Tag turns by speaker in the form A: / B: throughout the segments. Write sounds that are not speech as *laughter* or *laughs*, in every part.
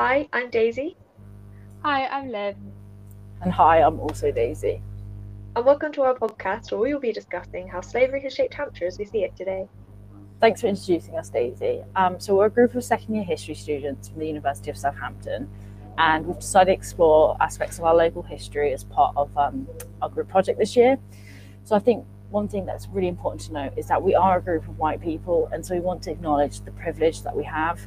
A: Hi, I'm Daisy.
B: Hi, I'm Liv.
C: And hi, I'm also Daisy.
A: And welcome to our podcast where we will be discussing how slavery has shaped Hampshire as we see it today.
C: Thanks for introducing us, Daisy. Um, so, we're a group of second year history students from the University of Southampton, and we've decided to explore aspects of our local history as part of um, our group project this year. So, I think one thing that's really important to note is that we are a group of white people, and so we want to acknowledge the privilege that we have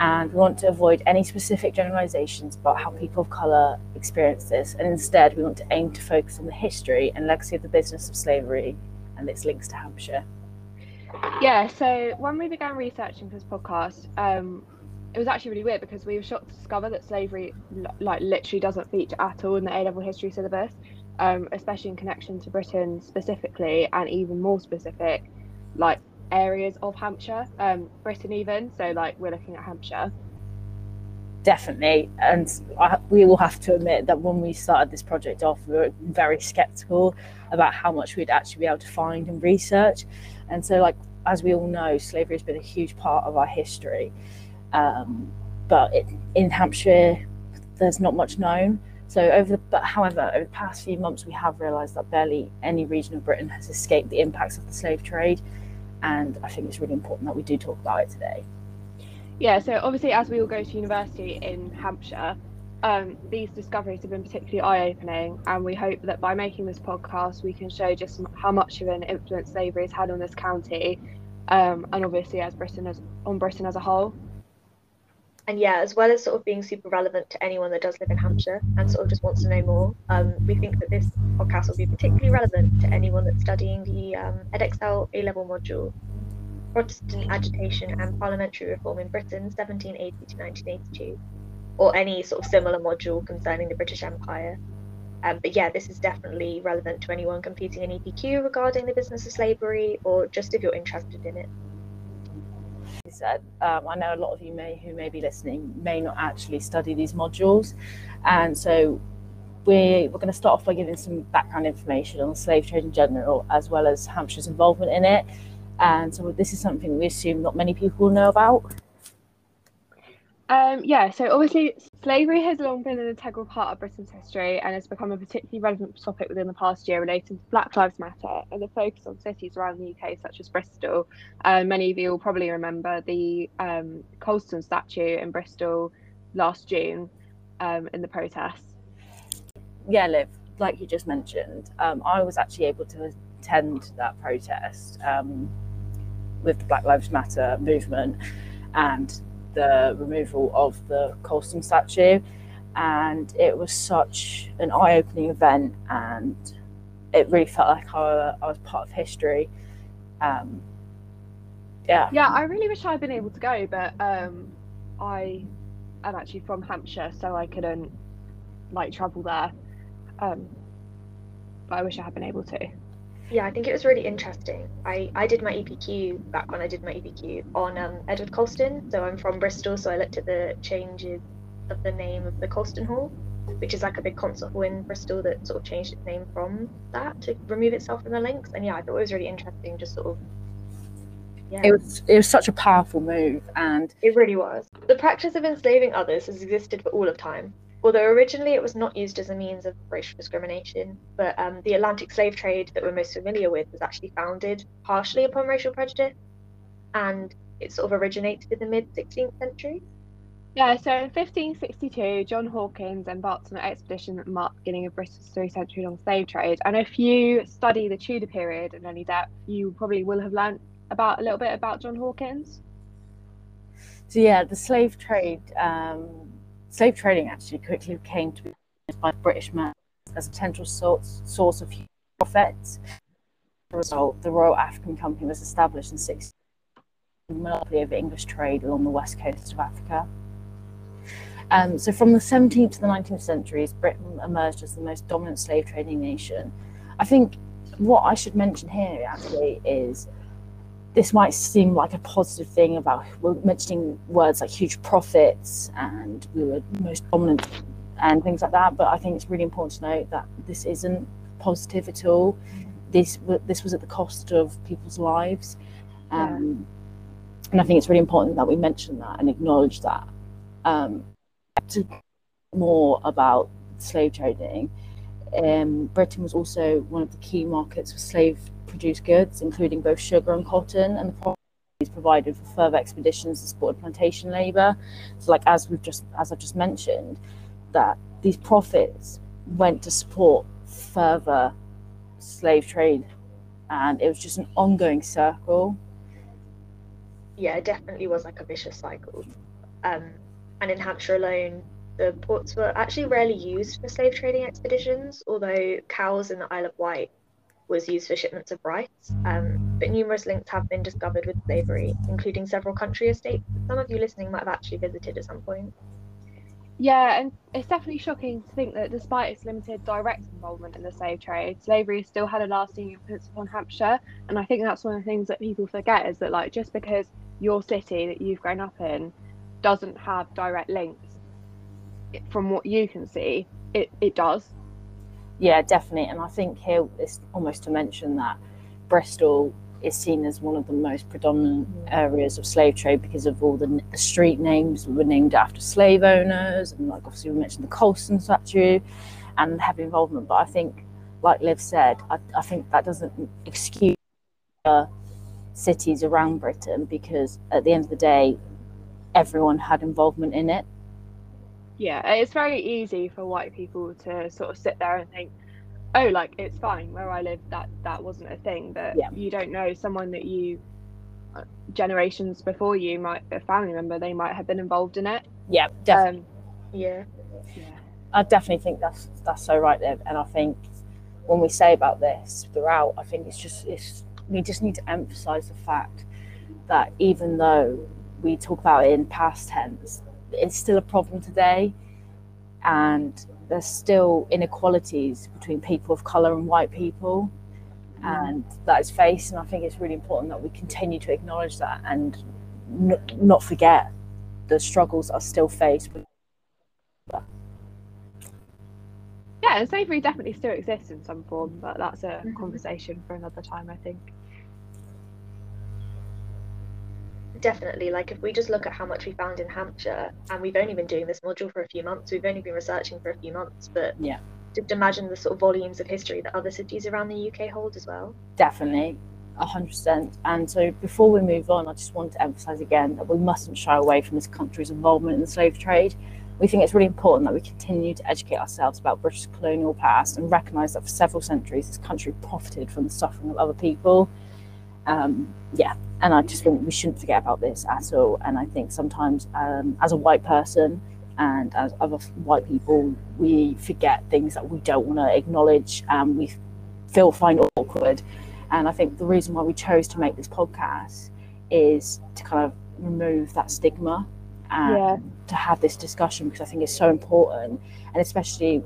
C: and we want to avoid any specific generalizations about how people of colour experience this, and instead we want to aim to focus on the history and legacy of the business of slavery and its links to Hampshire.
B: Yeah, so when we began researching for this podcast, um, it was actually really weird because we were shocked to discover that slavery, like, literally doesn't feature at all in the A level history syllabus, um, especially in connection to Britain specifically, and even more specific, like areas of Hampshire, um, Britain even. So like we're looking at Hampshire.
C: Definitely, and I, we will have to admit that when we started this project off, we were very skeptical about how much we'd actually be able to find and research. And so, like as we all know, slavery has been a huge part of our history. Um, but it, in Hampshire, there's not much known. So over the, but however, over the past few months, we have realised that barely any region of Britain has escaped the impacts of the slave trade, and I think it's really important that we do talk about it today.
B: Yeah, so obviously, as we all go to university in Hampshire, um, these discoveries have been particularly eye opening, and we hope that by making this podcast, we can show just how much of an influence slavery has had on this county, um, and obviously as Britain as on Britain as a whole.
A: And yeah, as well as sort of being super relevant to anyone that does live in Hampshire and sort of just wants to know more, um, we think that this podcast will be particularly relevant to anyone that's studying the um, Edexcel A level module Protestant Agitation and Parliamentary Reform in Britain 1780 to 1982, or any sort of similar module concerning the British Empire. Um, but yeah, this is definitely relevant to anyone completing an EPQ regarding the business of slavery, or just if you're interested in it
C: said, um, I know a lot of you may who may be listening may not actually study these modules, and so we're, we're going to start off by giving some background information on slave trade in general, as well as Hampshire's involvement in it. And so this is something we assume not many people know about.
B: Um, yeah, so obviously slavery has long been an integral part of Britain's history and has become a particularly relevant topic within the past year relating to Black Lives Matter and the focus on cities around the UK such as Bristol. Uh, many of you will probably remember the um, Colston statue in Bristol last June um, in the protests.
C: Yeah, Liv, like you just mentioned, um, I was actually able to attend that protest um, with the Black Lives Matter movement and the removal of the Colston statue, and it was such an eye-opening event, and it really felt like I, I was part of history. Um, yeah.
B: Yeah, I really wish I'd been able to go, but um, I am actually from Hampshire, so I couldn't like travel there. Um, but I wish I had been able to
A: yeah, I think it was really interesting. I, I did my EPQ back when I did my EPQ on um, Edward Colston. So I'm from Bristol, so I looked at the changes of the name of the Colston Hall, which is like a big concert hall in Bristol that sort of changed its name from that to remove itself from the links. And yeah, I thought it was really interesting, just sort of.
C: Yeah. It was it was such a powerful move, and
A: it really was. The practice of enslaving others has existed for all of time, although originally it was not used as a means of racial discrimination, but um, the Atlantic slave trade that we're most familiar with was actually founded partially upon racial prejudice, and it sort of originated in the mid 16th century.
B: Yeah, so in 1562, John Hawkins embarked on an expedition that marked the beginning of Britain's three century long slave trade. And if you study the Tudor period in any depth, you probably will have learned about a little bit about John Hawkins.
C: So, yeah, the slave trade um, slave trading actually quickly came to be by British men as a potential source, source of profits. As a result, the Royal African Company was established in 16 monopoly of English trade along the west coast of Africa. Um, so, from the 17th to the 19th centuries, Britain emerged as the most dominant slave trading nation. I think what I should mention here actually is this might seem like a positive thing about we're mentioning words like huge profits and we were most dominant and things like that. But I think it's really important to note that this isn't positive at all. This this was at the cost of people's lives, um, yeah. and I think it's really important that we mention that and acknowledge that. Um, to more about slave trading, um, Britain was also one of the key markets for slave produced goods, including both sugar and cotton, and the profits provided for further expeditions to support plantation labour. So, like as we've just as I've just mentioned, that these profits went to support further slave trade, and it was just an ongoing circle.
A: Yeah, it definitely was like a vicious cycle. Um, and in Hampshire alone, the ports were actually rarely used for slave trading expeditions, although Cowes in the Isle of Wight was used for shipments of rice. Um, but numerous links have been discovered with slavery, including several country estates some of you listening might have actually visited at some point.
B: Yeah, and it's definitely shocking to think that despite its limited direct involvement in the slave trade, slavery still had a lasting influence upon Hampshire. And I think that's one of the things that people forget is that, like, just because your city that you've grown up in doesn't have direct links from what you can see, it, it does.
C: Yeah, definitely. And I think here it's almost to mention that Bristol is seen as one of the most predominant areas of slave trade because of all the, the street names were named after slave owners, and like obviously we mentioned the Colston statue and heavy involvement. But I think, like Liv said, I, I think that doesn't excuse uh, cities around Britain because at the end of the day, everyone had involvement in it.
B: Yeah, it's very easy for white people to sort of sit there and think, oh, like it's fine where I live, that that wasn't a thing. But
C: Yeah.
B: you don't know someone that you uh, generations before you might a family member they might have been involved in it.
C: Yeah, definitely.
B: Um,
A: Yeah.
B: yeah.
C: I definitely think that's that's so right, Liv. And I think when we say about this throughout, I think it's just it's we just need to emphasize the fact that even though we talk about it in past tense, it's still a problem today, and there's still inequalities between people of color and white people, and that is faced. And I think it's really important that we continue to acknowledge that and n- not forget the struggles are still faced
B: Yeah, and slavery definitely still exists in some form, but that's a
A: Mhm.
B: conversation for another time, I think.
A: Definitely. Like if we just look at how much we found in Hampshire, and we've only been doing this module for a few months, we've only been researching for a few months, but
C: Yeah.
A: just imagine the sort of volumes of history that other cities around the UK hold as well.
C: Definitely, a hundred percent. And so, before we move on, I just want to emphasise again that we mustn't shy away from this country's involvement in the slave trade. We think it's really important that we continue to educate ourselves about British colonial past and recognise that for several centuries this country profited from the suffering of other people. Um, yeah, and I just think we shouldn't forget about this at all. And I think sometimes, um, as a white person and as other white people, we forget things that we don't want to acknowledge and we feel find awkward. And I think the reason why we chose to make this podcast is to kind of remove that stigma and
B: Yeah.
C: to have this discussion because I think it's so important. And especially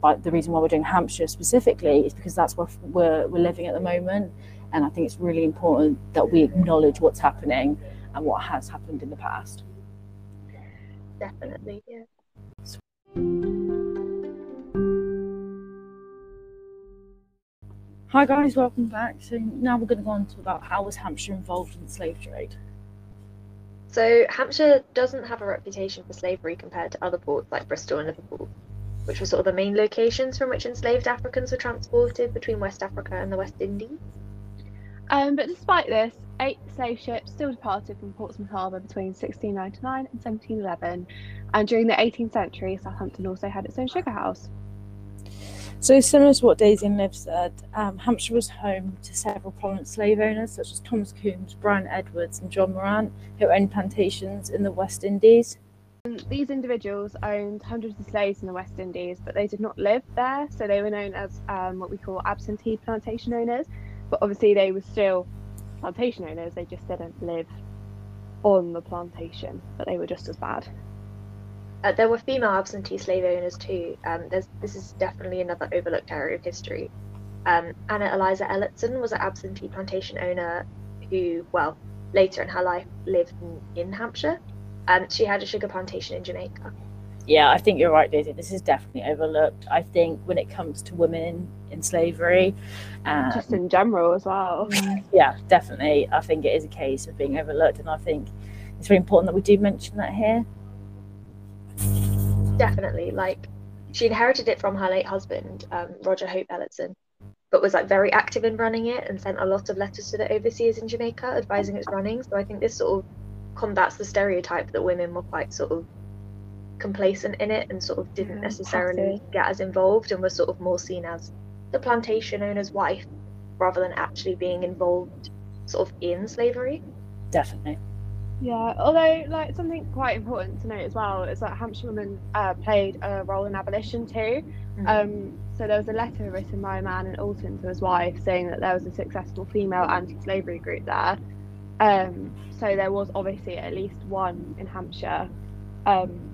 C: by the reason why we're doing Hampshire specifically is because that's where we're, we're living at the moment. And I think it's really important that we acknowledge what's happening and what has happened in the past.
A: Definitely. Yeah.
C: Hi guys, welcome back. So now we're going to go on to about how was Hampshire involved in the slave trade.
A: So Hampshire doesn't have a reputation for slavery compared to other ports like Bristol and Liverpool, which were sort of the main locations from which enslaved Africans were transported between West Africa and the West Indies.
B: Um, but despite this, eight slave ships still departed from Portsmouth Harbour between 1699 and 1711, and during the 18th century, Southampton also had its own sugar house.
C: So, similar to what Daisy and Liv said, um, Hampshire was home to several prominent slave owners such as Thomas Coombs, Bryan Edwards, and John Morant, who owned plantations in the West Indies.
B: These individuals owned hundreds of slaves in the West Indies, but they did not live there, so they were known as um, what we call absentee plantation owners. But obviously, they were still plantation owners, they just didn't live on the plantation, but they were just as bad.
A: Uh, there were female absentee slave owners too. Um, this is definitely another overlooked area of history. Um, Anna Eliza Elletson was an absentee plantation owner who, well, later in her life lived in, in Hampshire. Um, she had a sugar plantation in Jamaica.
C: Yeah, I think you're right, Daisy. This is definitely overlooked. I think when it comes to women in slavery, um,
B: Just in general as well. *laughs*
C: yeah, definitely. I think it is a case of being overlooked, and I think it's very important that we do mention that here.
A: Definitely. Like she inherited it from her late husband, um, Roger Hope Elletson, but was like very active in running it and sent a lot of letters to the overseers in Jamaica advising its running. So I think this sort of combats the stereotype that women were quite sort of complacent in it and sort of didn't
B: Yeah,
A: necessarily
B: passive.
A: get as involved and was sort of more seen as the plantation owner's wife rather than actually being involved sort of in slavery.
C: Definitely.
B: Yeah, although like something quite important to note as well is that Hampshire women uh, played a role in abolition too.
A: Mm.
B: Um, so there was a letter written by a man in Alton to his wife saying that there was a successful female anti-slavery group there. Um, so there was obviously at least one in Hampshire, um,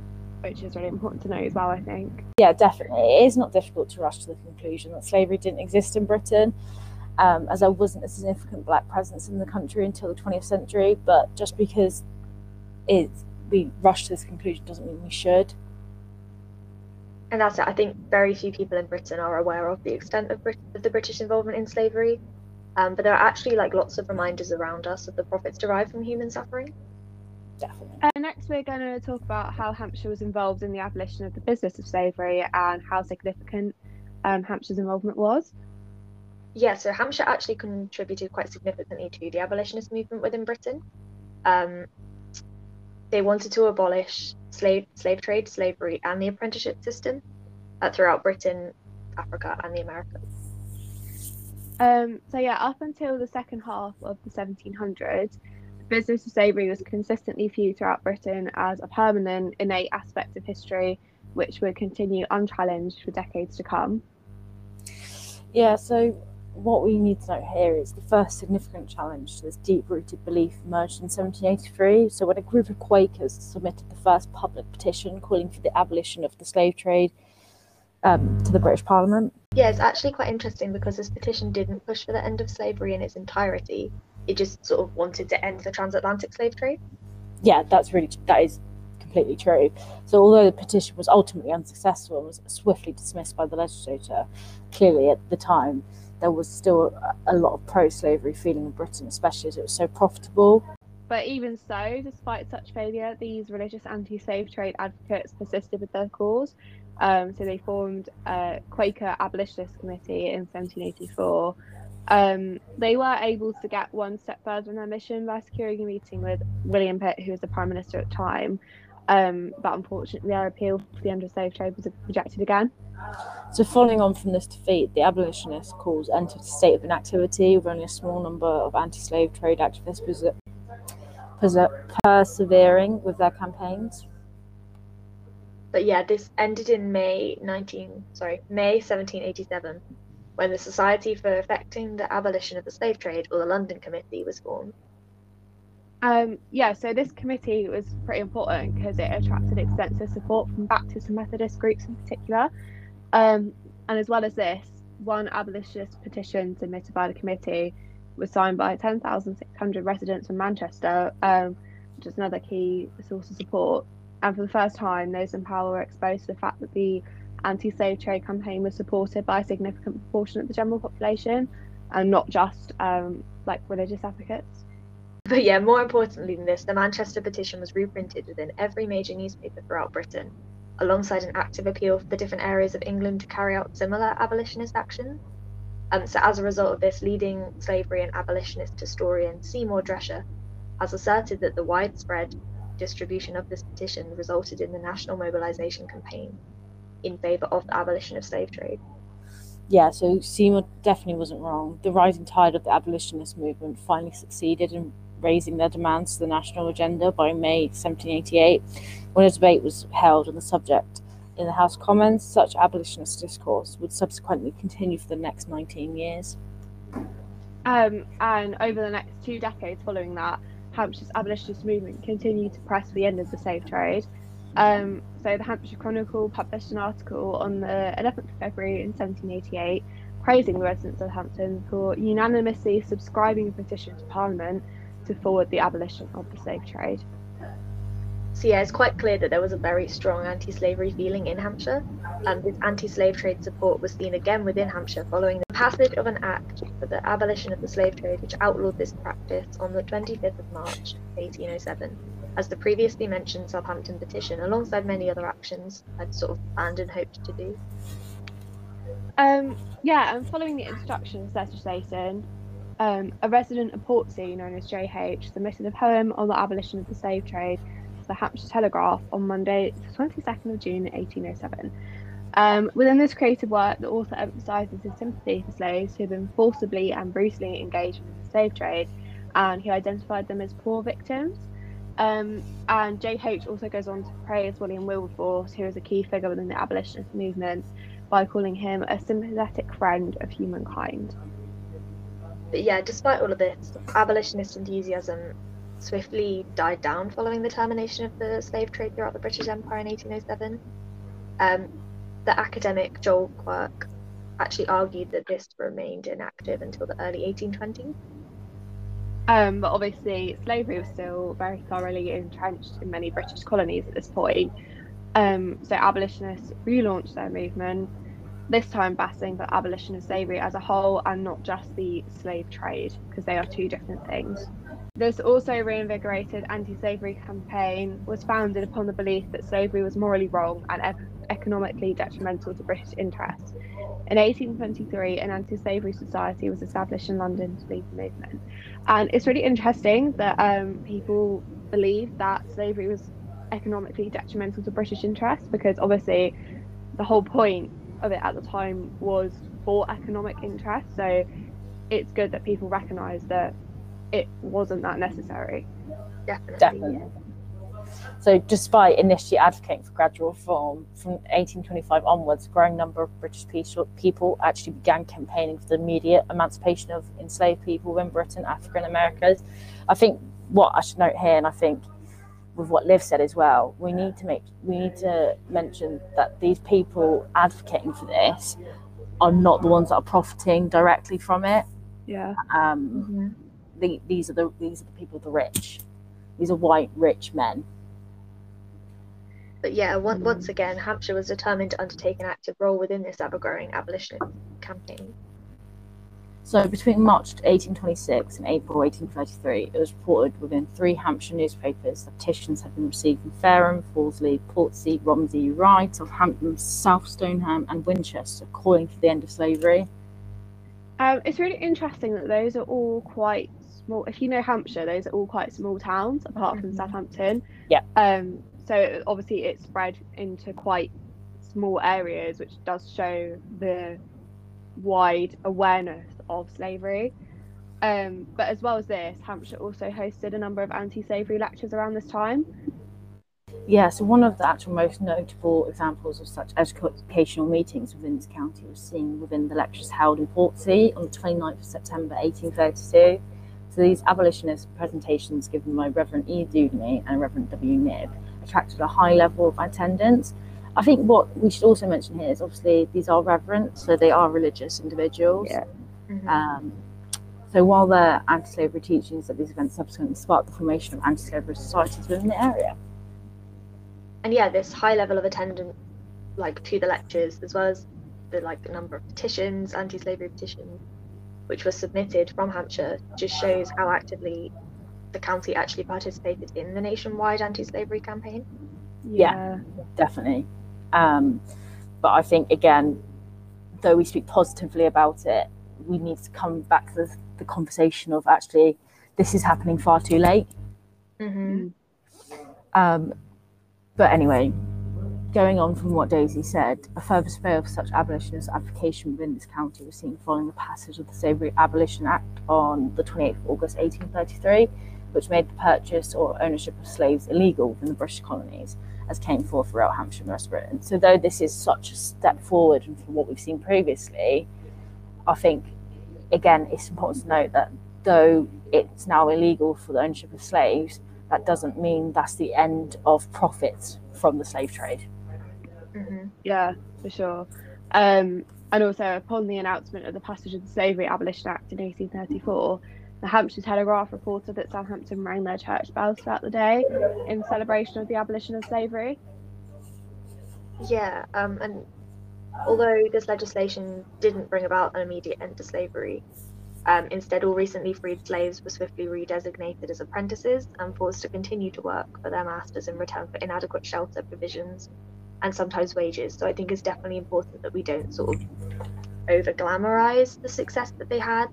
B: which is really important to know as well. I think.
C: Yeah, definitely. It is not difficult to rush to the conclusion that slavery didn't exist in Britain, um, as there wasn't a significant black presence in the country until the 20th century. But just because it, we rush to this conclusion doesn't mean we should.
A: And that's it. I think very few people in Britain are aware of the extent of, Brit- of the British involvement in slavery. Um, but there are actually like lots of reminders around us of the profits derived from human suffering.
C: Definitely.
B: Uh, next, we're going to talk about how Hampshire was involved in the abolition of the business of slavery and how significant um, Hampshire's involvement was.
A: Yeah, so Hampshire actually contributed quite significantly to the abolitionist movement within Britain. Um, they wanted to abolish slave slave trade, slavery, and the apprenticeship system uh, throughout Britain, Africa, and the Americas.
B: Um, so yeah, up until the second half of the 1700s, the business of slavery was consistently viewed throughout Britain as a permanent, innate aspect of history, which would continue unchallenged for decades to come.
C: Yeah, so what we need to note here is the first significant challenge to this deep rooted belief emerged in 1783. So, when a group of Quakers submitted the first public petition calling for the abolition of the slave trade um, to the British Parliament.
A: Yeah, it's actually quite interesting because this petition didn't push for the end of slavery in its entirety. It just sort of wanted to end the transatlantic slave trade.
C: Yeah, that's really, that is completely true. So, although the petition was ultimately unsuccessful and was swiftly dismissed by the legislature, clearly at the time there was still a, a lot of pro slavery feeling in Britain, especially as it was so profitable.
B: But even so, despite such failure, these religious anti slave trade advocates persisted with their cause. Um, so they formed a Quaker Abolitionist Committee in 1784. Um, they were able to get one step further in their mission by securing a meeting with William Pitt, who was the Prime Minister at the time. Um, but unfortunately, their appeal for the end of slave trade was rejected again.
C: So, following on from this defeat, the abolitionist cause entered a state of inactivity with only a small number of anti slave trade activists perse- perse- persevering with their campaigns.
A: But yeah, this ended in May 19 sorry, May 1787 when the Society for Effecting the Abolition of the Slave Trade or the London Committee was formed.
B: Um, yeah, so this committee was pretty important because it attracted extensive support from Baptist and Methodist groups in particular. Um, and as well as this, one abolitionist petition submitted by the committee was signed by 10,600 residents from Manchester, um, which is another key source of support. And for the first time, those in power were exposed to the fact that the anti slave trade campaign was supported by a significant proportion of the general population and not just um, like religious advocates.
A: But yeah, more importantly than this, the Manchester petition was reprinted within every major newspaper throughout Britain, alongside an active appeal for the different areas of England to carry out similar abolitionist action. Um, so, as a result of this, leading slavery and abolitionist historian Seymour Drescher has asserted that the widespread distribution of this petition resulted in the national mobilization campaign in favour of the abolition of slave trade.
C: Yeah, so Seymour definitely wasn't wrong. The rising tide of the abolitionist movement finally succeeded in raising their demands to the national agenda by May 1788, when a debate was held on the subject in the House of Commons. Such abolitionist discourse would subsequently continue for the next 19 years.
B: Um, and over the next two decades following that, Hampshire's abolitionist movement continued to press for the end of the slave trade. Um, so the Hampshire Chronicle published an article on the 11th of February in 1788 praising the residents of Hampton for unanimously subscribing a petition to Parliament to forward the abolition of the slave trade.
A: so yeah, it's quite clear that there was a very strong anti-slavery feeling in Hampshire, and this anti-slave trade support was seen again within Hampshire following the passage of an act for the abolition of the slave trade, which outlawed this practice on the 25th of March, 1807, as the previously mentioned Southampton petition, alongside many other actions, had sort of planned and hoped to do.
B: Um, yeah, and following the introduction of legislation, um, a resident of Portsea known as J.H. submitted a poem on the abolition of the slave trade to the Hampshire Telegraph on Monday, the 22nd of June 1807. Um, within this creative work, the author emphasises his sympathy for slaves who had been forcibly and brutally engaged in the slave trade, and he identified them as poor victims. Um, and J.H. also goes on to praise William Wilberforce, who is a key figure within the abolitionist movement, by calling him a sympathetic friend of humankind.
A: But yeah, despite all of this, abolitionist enthusiasm swiftly died down following the termination of the slave trade throughout the British Empire in 1807. Um, the academic Joel Quirk actually argued that this remained inactive until the early 1820s.
B: Um, but obviously, slavery was still very thoroughly entrenched in many British colonies at this point. Um, so abolitionists relaunched their movement, this time battling for abolition of slavery as a whole and not just the slave trade, because they are two different things. This also reinvigorated anti-slavery campaign was founded upon the belief that slavery was morally wrong and economically detrimental to British interests. In 1823, an anti-slavery society was established in London to lead the movement, and it's really interesting that um, people believe that slavery was economically detrimental to British interests because obviously the whole point of it at the time was for economic interest. So it's good that people recognise that it wasn't that necessary.
A: Definitely.
C: Definitely. So, despite initially advocating for gradual reform, from 1825 onwards, a growing number of British people actually began campaigning for the immediate emancipation of enslaved people in Britain, Africa, and Americas. I think what I should note here, and I think with what Liv said as well, we need to make we need to mention that these people advocating for this are not the ones that are profiting directly from it.
B: Yeah.
C: Um,
A: Mm-hmm.
C: the, these are the these are the people, the rich. These are white rich men.
A: But yeah, one,
B: Mm.
A: once again, Hampshire was determined to undertake an active role within this ever-growing abolitionist campaign.
C: So between March 1826 and April 1833, it was reported within three Hampshire newspapers that petitions had been received from Fareham, Fawley, Portsea, Romsey, Ryde, Southampton, South Stoneham, and Winchester, calling for the end of slavery.
B: Um, it's really interesting that those are all quite small. If you know Hampshire, those are all quite small towns, apart from
A: Mhm.
B: Southampton.
C: Yeah.
B: Um, so obviously it spread into quite small areas, which does show the wide awareness of slavery. Um, but as well as this, Hampshire also hosted a number of anti-slavery lectures around this time.
C: Yeah, so one of the actual most notable examples of such educational meetings within this county was seen within the lectures held in Portsea on the 29th of September 1832. So these abolitionist presentations given by Reverend E. Dewdney and Reverend W. Knibb attracted a high level of attendance. I think what we should also mention here is obviously these are reverent, so they are religious individuals.
B: Yeah.
A: Mhm.
C: Um, so while the anti-slavery teachings at these events subsequently sparked the formation of anti-slavery societies within the area.
A: and yeah, this high level of attendance, like to the lectures, as well as the like the number of petitions, anti-slavery petitions, which were submitted from Hampshire, just shows how actively the county actually participated in the nationwide anti-slavery campaign.
C: Yeah. definitely. Um, but I think again, though we speak positively about it, we need to come back to the, the conversation of actually this is happening far too late.
A: Mm-hmm.
C: Um, but anyway, going on from what Daisy said, a further spate of such abolitionist advocation within this county was seen following the passage of the Slavery Abolition Act on the 28th of August 1833, which made the purchase or ownership of slaves illegal within the British colonies, as came forth throughout Hampshire and West Britain. So, though this is such a step forward from what we've seen previously, I think again it's important to note that though it's now illegal for the ownership of slaves, that doesn't mean that's the end of profits from the slave trade.
A: Mm-hmm.
B: Yeah, for sure. Um, and also, upon the announcement of the passage of the Slavery Abolition Act in 1834, the Hampshire Telegraph reported that Southampton rang their church bells throughout the day in celebration of the abolition of slavery.
A: Yeah, um, and although this legislation didn't bring about an immediate end to slavery, um, instead, all recently freed slaves were swiftly redesignated as apprentices and forced to continue to work for their masters in return for inadequate shelter provisions and sometimes wages. So I think it's definitely important that we don't sort of over glamorize the success that they had.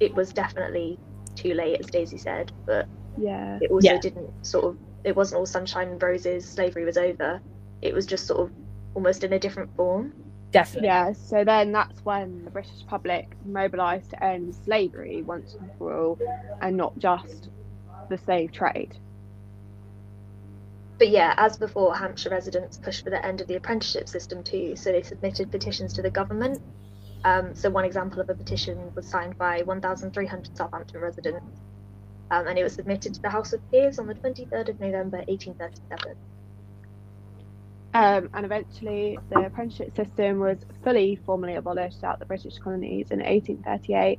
A: It was definitely too late, as Daisy said, but
B: Yeah.
A: it also
C: Yeah.
A: didn't sort of it wasn't all sunshine and roses slavery was over it was just sort of almost in a different form
C: Definitely.
B: Yeah, so then that's when the British public mobilised to end slavery once and for all, and not just the slave trade.
A: but yeah as before hampshire residents pushed for the end of the apprenticeship system too so they submitted petitions to the government um, so one example of a petition was signed by 1300 southampton residents um, and it was submitted to the house of peers on the 23rd of november 1837
B: Um, and eventually, the apprenticeship system was fully formally abolished throughout the British colonies in 1838,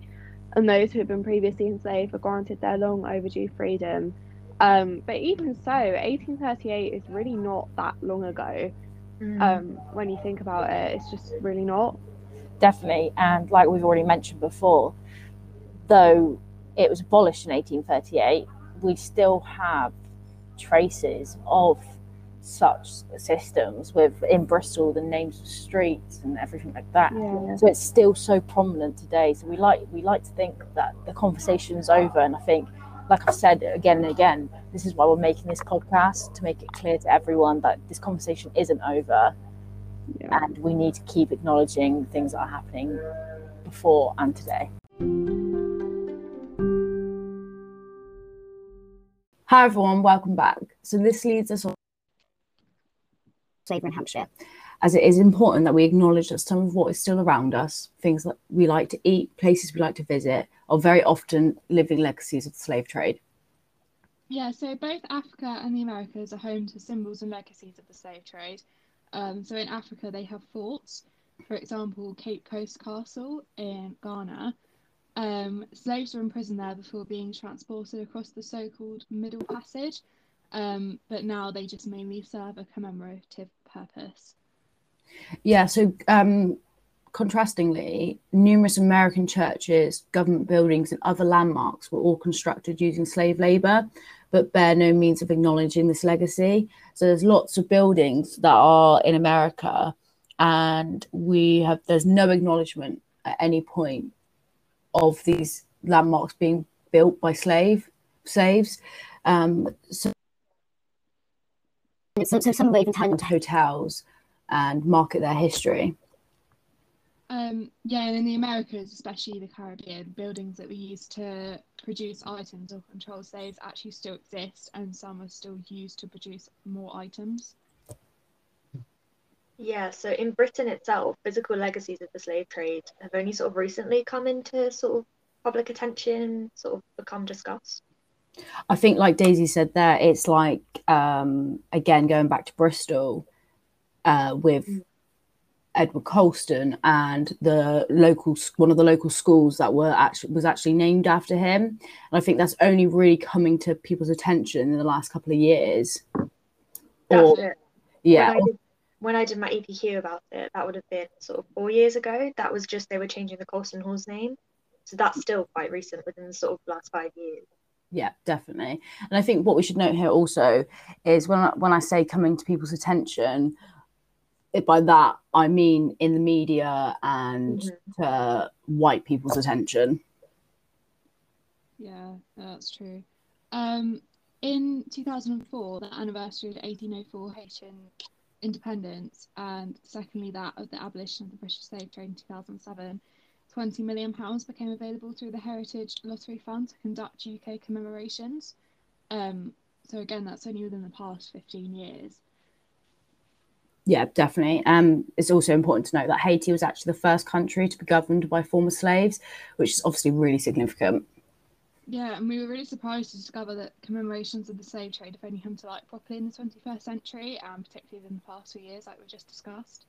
B: and those who had been previously enslaved were granted their long overdue freedom. Um, but even so, 1838 is really not that long ago. Um, when you think about it, it's just really not.
C: Definitely. And like we've already mentioned before, though it was abolished in 1838, we still have traces of such systems with in Bristol the names of streets and everything like that.
B: Yeah.
C: So it's still so prominent today. So we like we like to think that the conversation's over, and I think, like I've said again and again, this is why we're making this podcast to make it clear to everyone that this conversation isn't over
B: Yeah.
C: and we need to keep acknowledging things that are happening before and today. Hi everyone, welcome back. So this leads us on slavery in Hampshire, as it is important that we acknowledge that some of what is still around us, things that we like to eat, places we like to visit, are very often living legacies of the slave trade.
D: Yeah, so both Africa and the Americas are home to symbols and legacies of the slave trade. Um, so in Africa, they have forts, for example, Cape Coast Castle in Ghana. Um, slaves were imprisoned there before being transported across the so called Middle Passage, um, but now they just mainly serve a commemorative purpose.
C: Yeah, so um, contrastingly, numerous American churches, government buildings, and other landmarks were all constructed using slave labor, but bear no means of acknowledging this legacy. So there's lots of buildings that are in America, and we have there's no acknowledgement at any point of these landmarks being built by slave slaves. Um, so, so, so some of them even turn into hotels and market their history.
D: Um, yeah, and in the Americas, especially the Caribbean, buildings that were used to produce items or control slaves actually still exist, and some are still used to produce more items.
A: Yeah, so in Britain itself, physical legacies of the slave trade have only sort of recently come into sort of public attention, sort of become discussed.
C: I think, like Daisy said there, it's like um, again going back to Bristol uh, with
A: Mm.
C: Edward Colston and the local one of the local schools that were actually was actually named after him. And I think that's only really coming to people's attention in the last couple of years.
A: That's
C: Or
A: it.
C: yeah,
A: When I, did, when I did my EPQ about it, that would have been sort of four years ago. That was just they were changing the Colston Hall's name. So that's still quite recent within the sort of last five years.
C: Yeah, definitely. And I think what we should note here also is when I, when I say coming to people's attention, it, by that I mean in the media and
A: Mhm.
C: to white people's attention.
D: Yeah, that's true. Um, in 2004, the anniversary of 1804 Haitian independence, and secondly, that of the abolition of the British slave trade in 2007, 20 million pounds became available through the Heritage Lottery Fund to conduct UK commemorations. Um, so again, that's only within the past 15 years.
C: Yeah, definitely. Um, it's also important to note that Haiti was actually the first country to be governed by former slaves, which is obviously really significant.
D: Yeah, and we were really surprised to discover that commemorations of the slave trade have only come to light properly in the 21st century, and particularly in the past few years, like we just discussed.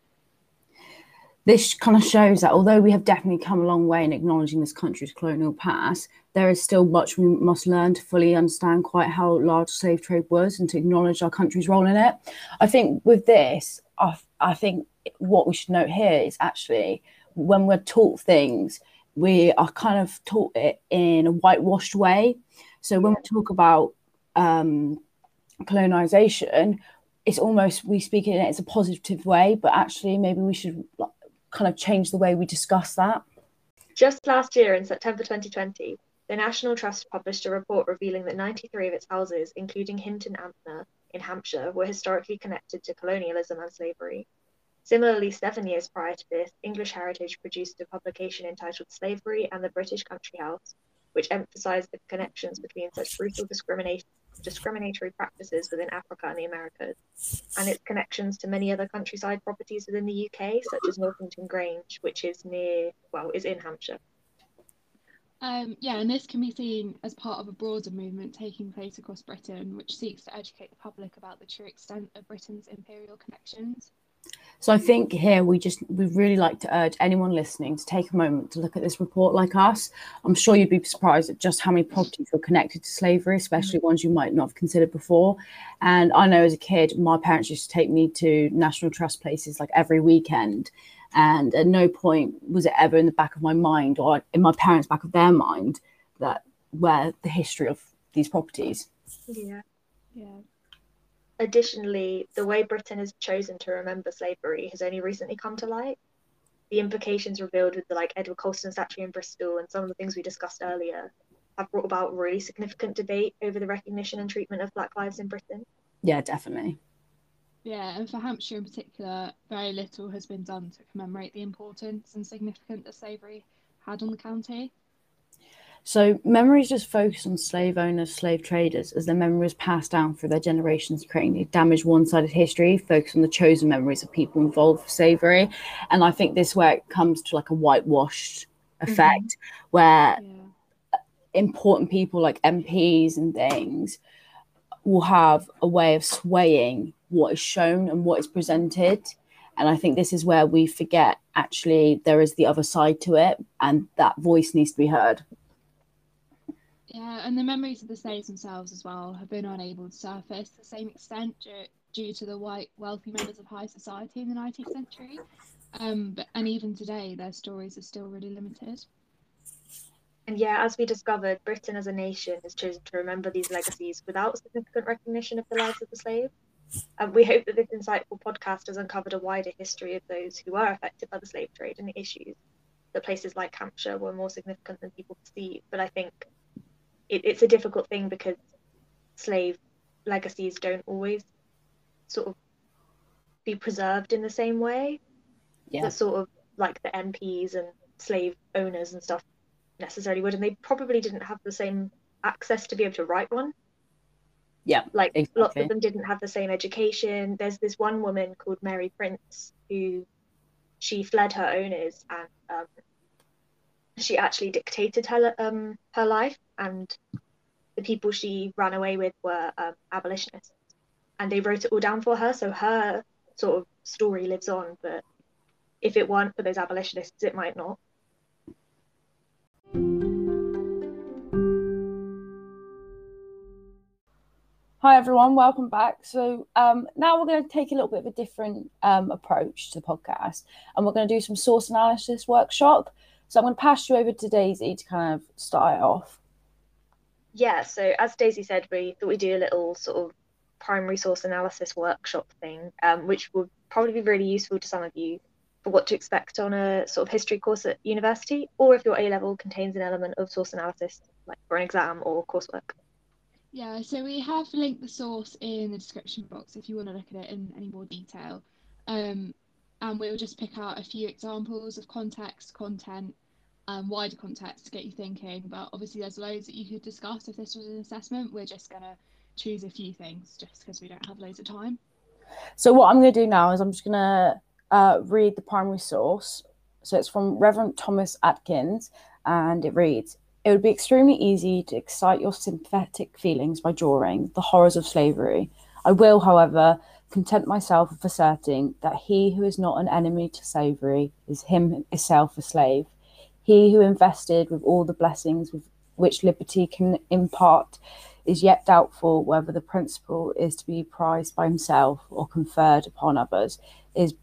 C: This kind of shows that although we have definitely come a long way in acknowledging this country's colonial past, there is still much we must learn to fully understand quite how large slave trade was and to acknowledge our country's role in it. I think with this, I, I think what we should note here is actually when we're taught things, we are kind of taught it in a whitewashed way. So when we talk about um, colonization, it's almost we speak in it as a positive way, but actually maybe we should kind of change the way we discuss that.
A: Just last year, in September 2020, the National Trust published a report revealing that 93 of its houses, including Hinton Ampner in Hampshire, were historically connected to colonialism and slavery. Similarly, seven years prior to this, English Heritage produced a publication entitled Slavery and the British Country House, which emphasized the connections between such brutal discrimination discriminatory practices within Africa and the Americas, and its connections to many other countryside properties within the UK, such as Northington Grange, which is near, well, is in Hampshire.
D: Um, yeah, and this can be seen as part of a broader movement taking place across Britain, which seeks to educate the public about the true extent of Britain's imperial connections.
C: So I think here we just we really like to urge anyone listening to take a moment to look at this report like us. I'm sure you'd be surprised at just how many properties were connected to slavery, especially ones you might not have considered before. And I know as a kid, my parents used to take me to National Trust places like every weekend. And at no point was it ever in the back of my mind or in my parents' back of their mind that where the history of these properties.
A: Yeah.
D: Yeah.
A: Additionally, the way Britain has chosen to remember slavery has only recently come to light. The implications revealed with the like Edward Colston statue in Bristol and some of the things we discussed earlier have brought about really significant debate over the recognition and treatment of Black lives in Britain.
C: Yeah, definitely.
D: Yeah, and for Hampshire in particular, very little has been done to commemorate the importance and significance that slavery had on the county.
C: So memories just focus on slave owners, slave traders, as their memories passed down through their generations, creating a damaged one-sided history, focus on the chosen memories of people involved with slavery. And I think this where it comes to like a whitewashed effect, mm-hmm. where yeah. important people like MPs and things will have a way of swaying what is shown and what is presented. And I think this is where we forget actually there is the other side to it, and that voice needs to be heard.
D: Yeah, and the memories of the slaves themselves as well have been unable to surface to the same extent due, due to the white wealthy members of high society in the 19th century. Um, but, and even today, their stories are still really limited.
A: And yeah, as we discovered, Britain as a nation has chosen to remember these legacies without significant recognition of the lives of the slaves. And we hope that this insightful podcast has uncovered a wider history of those who were affected by the slave trade and the issues that places like Hampshire were more significant than people perceive. But I think it, it's a difficult thing because slave legacies don't always sort of be preserved in the same way yeah. that sort of like the MPs and slave owners and stuff necessarily would, and they probably didn't have the same access to be able to write one.
C: Yeah,
A: like exactly. lots of them didn't have the same education. There's this one woman called Mary Prince who she fled her owners and um, she actually dictated her um, her life, and the people she ran away with were um, abolitionists, and they wrote it all down for her. So her sort of story lives on, but if it weren't for those abolitionists, it might not.
C: Hi everyone, welcome back. So um, now we're going to take a little bit of a different um, approach to the podcast, and we're going to do some source analysis workshop. So I'm going to pass you over to Daisy to kind of start it off.
A: Yeah, so as Daisy said, we thought we'd do a little sort of primary source analysis workshop thing, um, which would probably be really useful to some of you for what to expect on a sort of history course at university, or if your A level contains an element of source analysis, like for an exam or coursework.
D: Yeah, so we have linked the source in the description box if you want to look at it in any more detail. Um, and we'll just pick out a few examples of context, content, and wider context to get you thinking. But obviously, there's loads that you could discuss if this was an assessment. We're just going to choose a few things just because we don't have loads of time.
C: So, what I'm going to do now is I'm just going to uh, read the primary source. So, it's from Reverend Thomas Atkins, and it reads It would be extremely easy to excite your sympathetic feelings by drawing the horrors of slavery. I will, however, content myself with asserting that he who is not an enemy to slavery is himself a slave. He who invested with all the blessings which liberty can impart is yet doubtful whether the principle is to be prized by himself or conferred upon others, is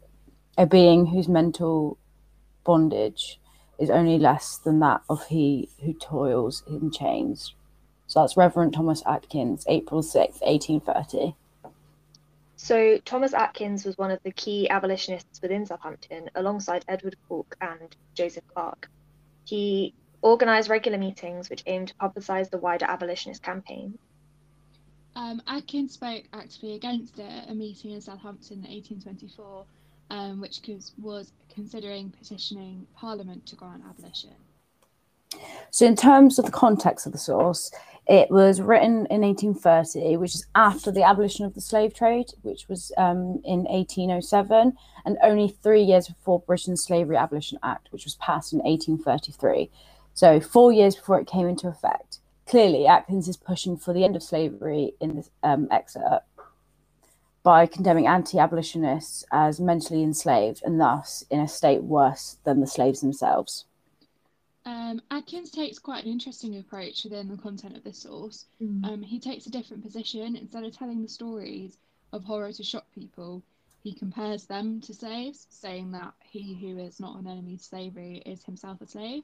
C: a being whose mental bondage is only less than that of he who toils in chains. So that's Reverend Thomas Atkins, April 6th, 1830.
A: So Thomas Atkins was one of the key abolitionists within Southampton, alongside Edward Cork and Joseph Clark. He organised regular meetings which aimed to publicise the wider abolitionist campaign.
D: Um, Atkins spoke actively against it at a meeting in Southampton in 1824, um, which was considering petitioning Parliament to grant abolition.
C: So, in terms of the context of the source, it was written in 1830, which is after the abolition of the slave trade, which was um, in 1807, and only three years before Britain's Slavery Abolition Act, which was passed in 1833. So, four years before it came into effect. Clearly, Atkins is pushing for the end of slavery in this um, excerpt by condemning anti abolitionists as mentally enslaved and thus in a state worse than the slaves themselves.
D: Um, Atkins takes quite an interesting approach within the content of this source. Mm. Um, he takes a different position. Instead of telling the stories of horror to shock people, he compares them to slaves, saying that he who is not an enemy to slavery is himself a slave.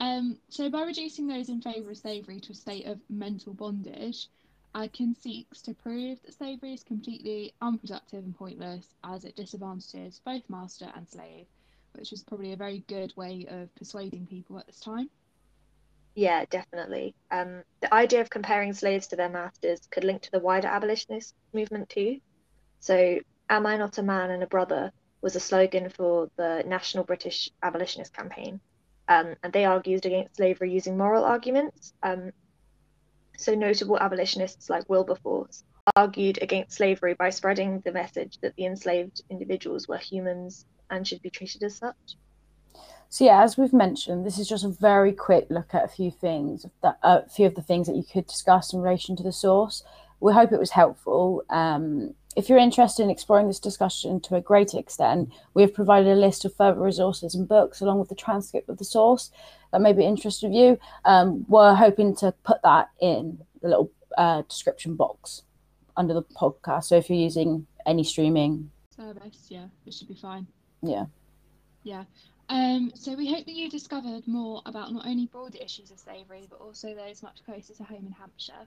D: Um, so, by reducing those in favour of slavery to a state of mental bondage, Atkins seeks to prove that slavery is completely unproductive and pointless as it disadvantages both master and slave which was probably a very good way of persuading people at this time.
A: Yeah, definitely. Um, the idea of comparing slaves to their masters could link to the wider abolitionist movement too. So, Am I not a man and a brother was a slogan for the National British Abolitionist Campaign. Um, and they argued against slavery using moral arguments. Um, so, notable abolitionists like Wilberforce argued against slavery by spreading the message that the enslaved individuals were humans and should be treated as such.
C: So yeah, as we've mentioned, this is just a very quick look at a few things, that, uh, a few of the things that you could discuss in relation to the source. We hope it was helpful. Um, if you're interested in exploring this discussion to a greater extent, we have provided a list of further resources and books along with the transcript of the source that may be interested of you. Um, we're hoping to put that in the little uh, description box under the podcast. So if you're using any streaming
D: service, yeah, it should be fine.
C: Yeah.
D: Yeah. Um, so we hope that you discovered more about not only broader issues of slavery, but also those much closer to home in Hampshire.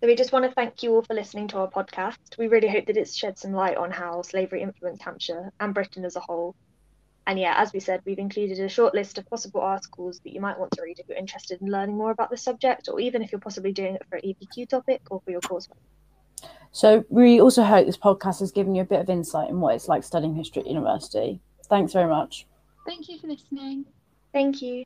A: So we just want to thank you all for listening to our podcast. We really hope that it's shed some light on how slavery influenced Hampshire and Britain as a whole. And yeah, as we said, we've included a short list of possible articles that you might want to read if you're interested in learning more about the subject, or even if you're possibly doing it for an EPQ topic or for your coursework.
C: So we also hope this podcast has given you a bit of insight in what it's like studying history at university. Thanks very much.
D: Thank you for listening.
A: Thank you.